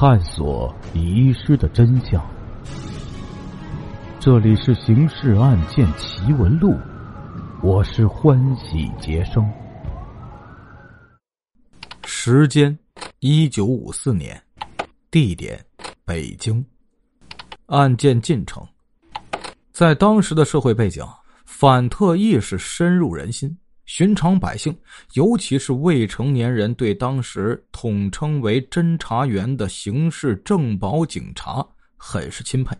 探索遗失的真相。这里是《刑事案件奇闻录》，我是欢喜杰生。时间：一九五四年，地点：北京。案件进程：在当时的社会背景，反特意识深入人心。寻常百姓，尤其是未成年人，对当时统称为侦查员的刑事政保警察很是钦佩。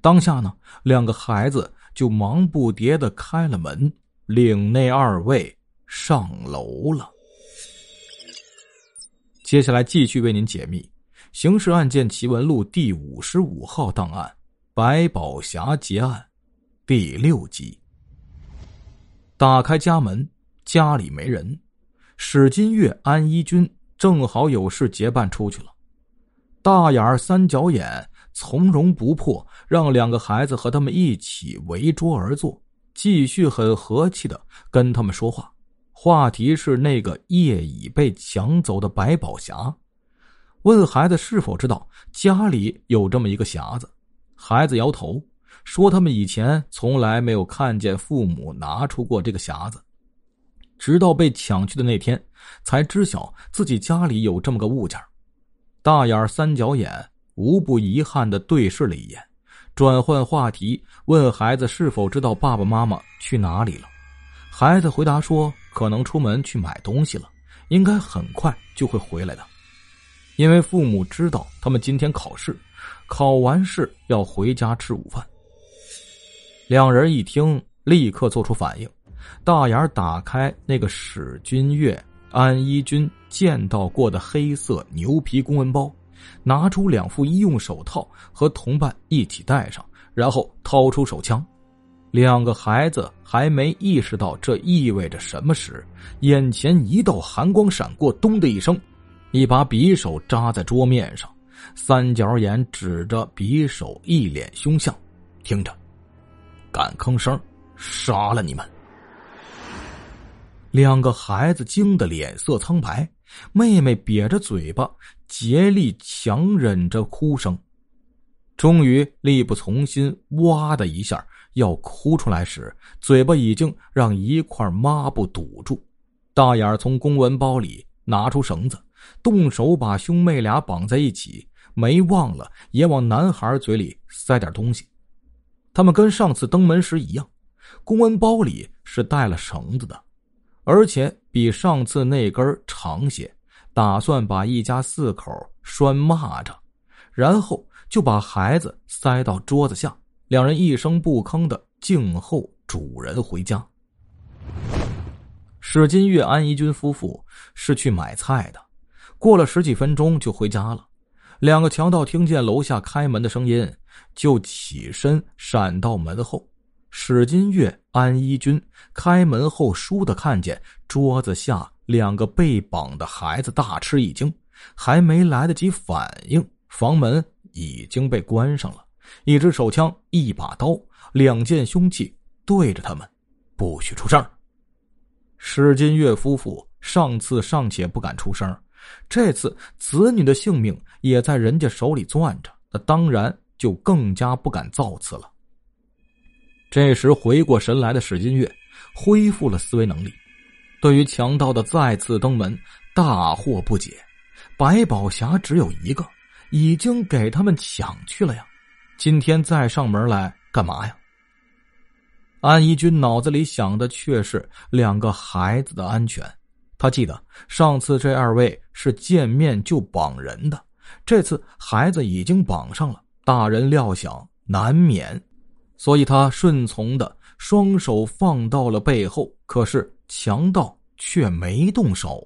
当下呢，两个孩子就忙不迭的开了门，领那二位上楼了。接下来继续为您解密《刑事案件奇闻录》第五十五号档案——白宝霞劫案，第六集。打开家门，家里没人。史金月、安一军正好有事结伴出去了。大眼儿、三角眼从容不迫，让两个孩子和他们一起围桌而坐，继续很和气的跟他们说话。话题是那个夜已被抢走的白宝匣，问孩子是否知道家里有这么一个匣子。孩子摇头。说他们以前从来没有看见父母拿出过这个匣子，直到被抢去的那天，才知晓自己家里有这么个物件。大眼三角眼无不遗憾的对视了一眼，转换话题问孩子是否知道爸爸妈妈去哪里了。孩子回答说：“可能出门去买东西了，应该很快就会回来的。”因为父母知道他们今天考试，考完试要回家吃午饭。两人一听，立刻做出反应。大眼打开那个史君月、安一军见到过的黑色牛皮公文包，拿出两副医用手套和同伴一起戴上，然后掏出手枪。两个孩子还没意识到这意味着什么时，眼前一道寒光闪过，咚的一声，一把匕首扎在桌面上。三角眼指着匕首，一脸凶相，听着。敢吭声，杀了你们！两个孩子惊得脸色苍白，妹妹瘪着嘴巴，竭力强忍着哭声，终于力不从心，哇的一下要哭出来时，嘴巴已经让一块抹布堵住。大眼从公文包里拿出绳子，动手把兄妹俩绑在一起，没忘了也往男孩嘴里塞点东西。他们跟上次登门时一样，公文包里是带了绳子的，而且比上次那根长些。打算把一家四口拴蚂蚱，然后就把孩子塞到桌子下，两人一声不吭的静候主人回家。史金月、安一军夫妇是去买菜的，过了十几分钟就回家了。两个强盗听见楼下开门的声音，就起身闪到门后。史金月、安一军开门后，倏地看见桌子下两个被绑的孩子，大吃一惊，还没来得及反应，房门已经被关上了。一支手枪，一把刀，两件凶器对着他们，不许出声。史金月夫妇上次尚且不敢出声。这次子女的性命也在人家手里攥着，那当然就更加不敢造次了。这时回过神来的史金月恢复了思维能力，对于强盗的再次登门，大惑不解。白宝霞只有一个，已经给他们抢去了呀，今天再上门来干嘛呀？安一军脑子里想的却是两个孩子的安全。他记得上次这二位是见面就绑人的，这次孩子已经绑上了，大人料想难免，所以他顺从的双手放到了背后。可是强盗却没动手。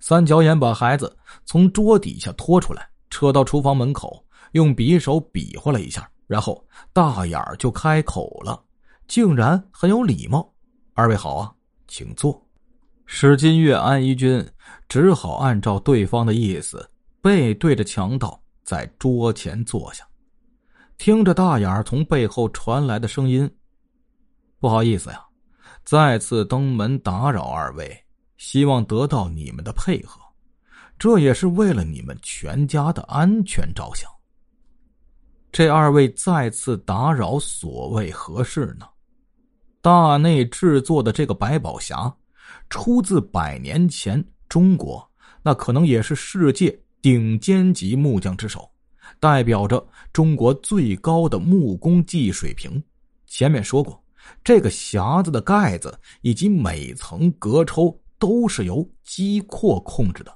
三角眼把孩子从桌底下拖出来，扯到厨房门口，用匕首比划了一下，然后大眼儿就开口了，竟然很有礼貌：“二位好啊，请坐。”史金月、安一军只好按照对方的意思，背对着强盗，在桌前坐下，听着大眼儿从背后传来的声音：“不好意思呀，再次登门打扰二位，希望得到你们的配合。这也是为了你们全家的安全着想。这二位再次打扰，所谓何事呢？大内制作的这个百宝匣，出自百年前中国，那可能也是世界顶尖级木匠之手，代表着中国最高的木工技艺水平。前面说过，这个匣子的盖子以及每层隔抽都是由机括控制的，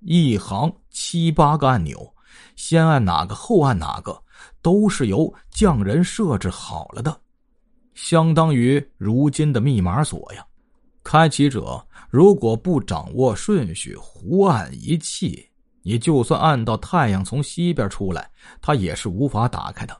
一行七八个按钮，先按哪个后按哪个。都是由匠人设置好了的，相当于如今的密码锁呀。开启者如果不掌握顺序，胡按一气，你就算按到太阳从西边出来，它也是无法打开的。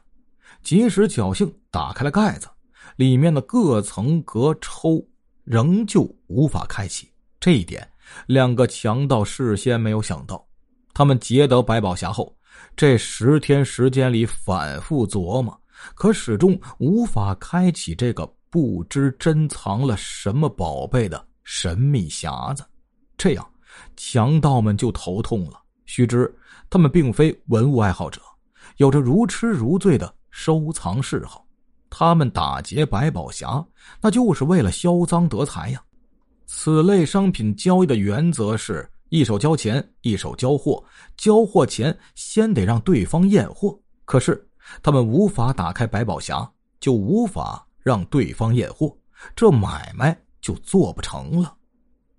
即使侥幸打开了盖子，里面的各层隔抽仍旧无法开启。这一点，两个强盗事先没有想到。他们劫得百宝匣后。这十天时间里反复琢磨，可始终无法开启这个不知珍藏了什么宝贝的神秘匣子，这样强盗们就头痛了。须知他们并非文物爱好者，有着如痴如醉的收藏嗜好，他们打劫百宝匣，那就是为了销赃得财呀。此类商品交易的原则是。一手交钱，一手交货。交货前先得让对方验货。可是他们无法打开百宝匣，就无法让对方验货，这买卖就做不成了。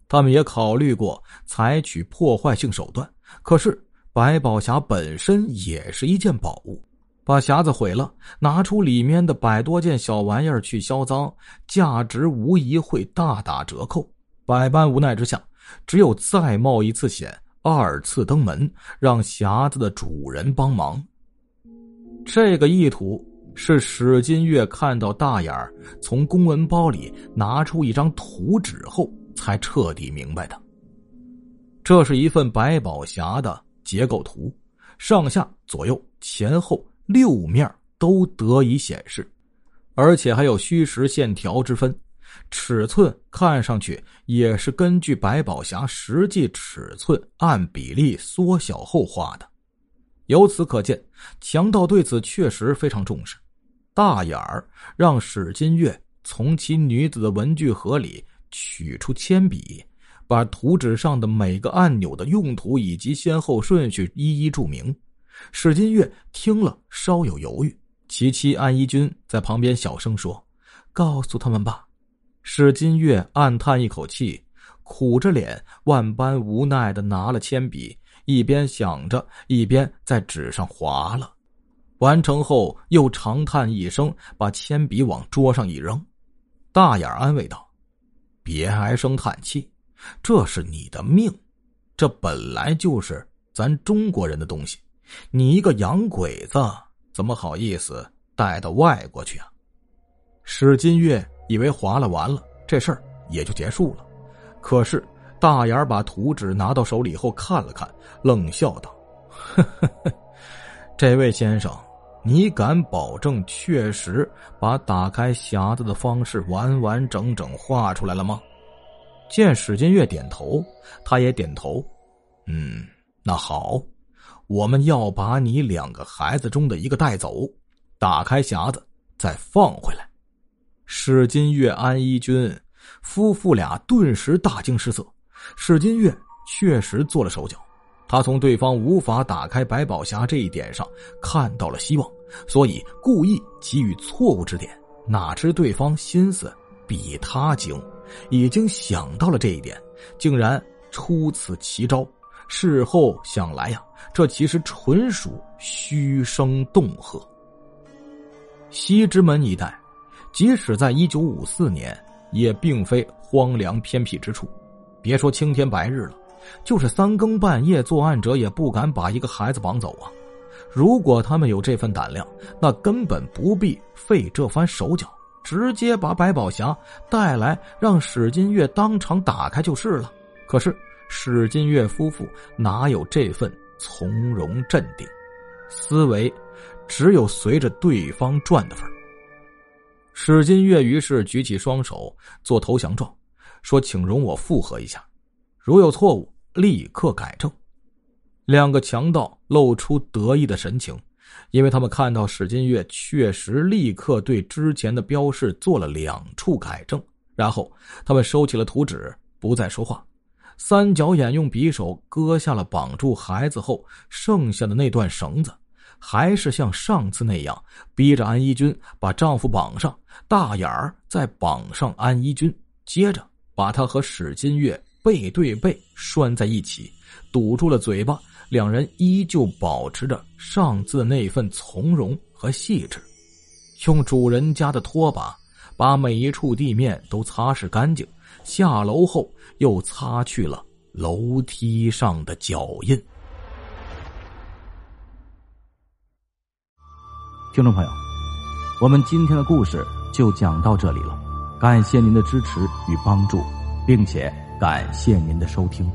他们也考虑过采取破坏性手段，可是百宝匣本身也是一件宝物，把匣子毁了，拿出里面的百多件小玩意儿去销赃，价值无疑会大打折扣。百般无奈之下。只有再冒一次险，二次登门，让匣子的主人帮忙。这个意图是史金月看到大眼儿从公文包里拿出一张图纸后，才彻底明白的。这是一份百宝匣的结构图，上下左右前后六面都得以显示，而且还有虚实线条之分。尺寸看上去也是根据百宝匣实际尺寸按比例缩小后画的，由此可见，强盗对此确实非常重视。大眼儿让史金月从其女子的文具盒里取出铅笔，把图纸上的每个按钮的用途以及先后顺序一一注明。史金月听了稍有犹豫，其妻安一君在旁边小声说：“告诉他们吧。”史金月暗叹一口气，苦着脸，万般无奈的拿了铅笔，一边想着，一边在纸上划了。完成后，又长叹一声，把铅笔往桌上一扔。大眼安慰道：“别唉声叹气，这是你的命，这本来就是咱中国人的东西，你一个洋鬼子，怎么好意思带到外国去啊？”史金月。以为划了完了，这事儿也就结束了。可是大眼把图纸拿到手里后看了看，冷笑道：“呵呵呵，这位先生，你敢保证确实把打开匣子的方式完完整整画出来了吗？”见史金月点头，他也点头。嗯，那好，我们要把你两个孩子中的一个带走，打开匣子再放回来。史金月、安一君夫妇俩顿时大惊失色。史金月确实做了手脚，他从对方无法打开百宝匣这一点上看到了希望，所以故意给予错误指点。哪知对方心思比他精，已经想到了这一点，竟然出此奇招。事后想来呀，这其实纯属虚声恫吓。西直门一带。即使在一九五四年，也并非荒凉偏僻之处。别说青天白日了，就是三更半夜，作案者也不敢把一个孩子绑走啊！如果他们有这份胆量，那根本不必费这番手脚，直接把百宝匣带来，让史金月当场打开就是了。可是史金月夫妇哪有这份从容镇定？思维只有随着对方转的份儿。史金月于是举起双手做投降状，说：“请容我复核一下，如有错误，立刻改正。”两个强盗露出得意的神情，因为他们看到史金月确实立刻对之前的标示做了两处改正。然后他们收起了图纸，不再说话。三角眼用匕首割下了绑住孩子后剩下的那段绳子，还是像上次那样，逼着安一军把丈夫绑上，大眼儿再绑上安一军，接着把他和史金月背对背拴在一起，堵住了嘴巴。两人依旧保持着上次那份从容和细致，用主人家的拖把把每一处地面都擦拭干净。下楼后，又擦去了楼梯上的脚印。听众朋友，我们今天的故事就讲到这里了，感谢您的支持与帮助，并且感谢您的收听。